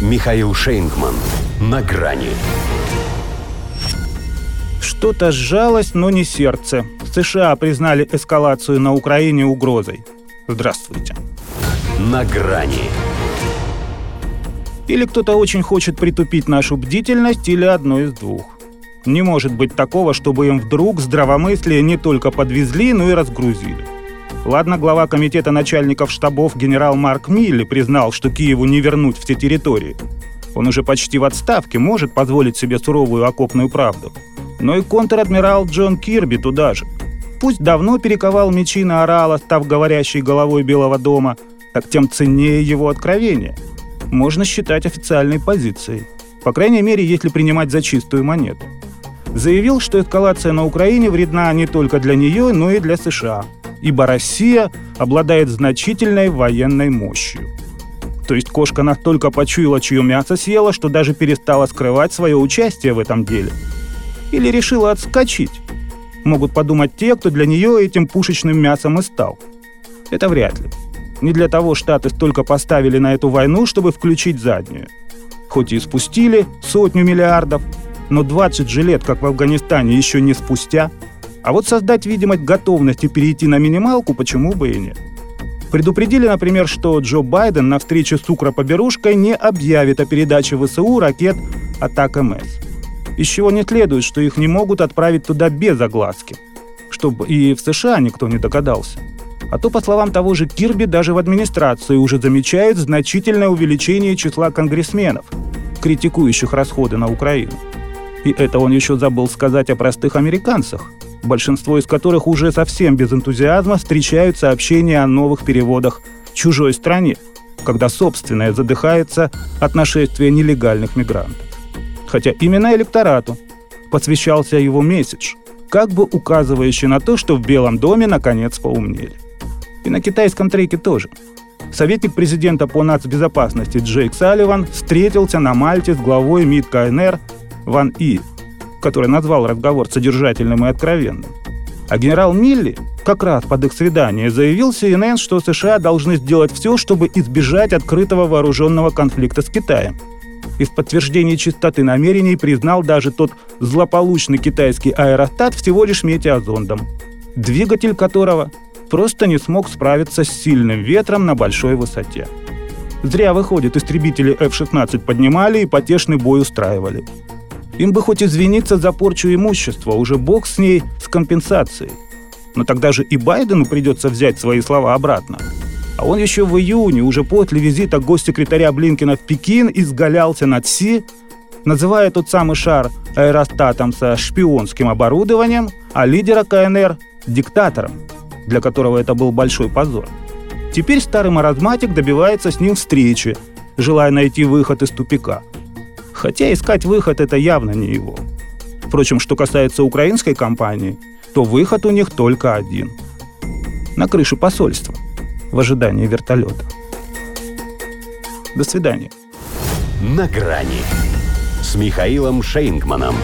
Михаил Шейнгман. На грани. Что-то сжалось, но не сердце. США признали эскалацию на Украине угрозой. Здравствуйте. На грани. Или кто-то очень хочет притупить нашу бдительность, или одно из двух. Не может быть такого, чтобы им вдруг здравомыслие не только подвезли, но и разгрузили. Ладно, глава комитета начальников штабов генерал Марк Милли признал, что Киеву не вернуть все территории. Он уже почти в отставке, может позволить себе суровую окопную правду. Но и контр-адмирал Джон Кирби туда же. Пусть давно перековал мечи на орала, став говорящей головой Белого дома, так тем ценнее его откровение. Можно считать официальной позицией. По крайней мере, если принимать за чистую монету. Заявил, что эскалация на Украине вредна не только для нее, но и для США – ибо Россия обладает значительной военной мощью. То есть кошка настолько почуяла, чье мясо съела, что даже перестала скрывать свое участие в этом деле. Или решила отскочить. Могут подумать те, кто для нее этим пушечным мясом и стал. Это вряд ли. Не для того Штаты столько поставили на эту войну, чтобы включить заднюю. Хоть и спустили сотню миллиардов, но 20 же лет, как в Афганистане, еще не спустя – а вот создать видимость готовности перейти на минималку почему бы и нет. Предупредили, например, что Джо Байден на встрече с Укропоберушкой не объявит о передаче ВСУ ракет «Атак МС». Из чего не следует, что их не могут отправить туда без огласки. Чтобы и в США никто не догадался. А то, по словам того же Кирби, даже в администрации уже замечают значительное увеличение числа конгрессменов, критикующих расходы на Украину. И это он еще забыл сказать о простых американцах, большинство из которых уже совсем без энтузиазма встречают сообщения о новых переводах в чужой стране, когда собственное задыхается от нашествия нелегальных мигрантов. Хотя именно электорату посвящался его месседж, как бы указывающий на то, что в Белом доме наконец поумнели. И на китайском треке тоже. Советник президента по нацбезопасности Джейк Салливан встретился на Мальте с главой МИД КНР Ван И который назвал разговор содержательным и откровенным. А генерал Милли как раз под их свидание заявил CNN, что США должны сделать все, чтобы избежать открытого вооруженного конфликта с Китаем. И в подтверждении чистоты намерений признал даже тот злополучный китайский аэростат всего лишь метеозондом, двигатель которого просто не смог справиться с сильным ветром на большой высоте. Зря, выходит, истребители F-16 поднимали и потешный бой устраивали. Им бы хоть извиниться за порчу имущества, уже бог с ней, с компенсацией. Но тогда же и Байдену придется взять свои слова обратно. А он еще в июне, уже после визита госсекретаря Блинкина в Пекин, изгалялся над Си, называя тот самый шар аэростатом со шпионским оборудованием, а лидера КНР – диктатором, для которого это был большой позор. Теперь старый маразматик добивается с ним встречи, желая найти выход из тупика – Хотя искать выход это явно не его. Впрочем, что касается украинской компании, то выход у них только один. На крыше посольства, в ожидании вертолета. До свидания. На грани с Михаилом Шейнгманом.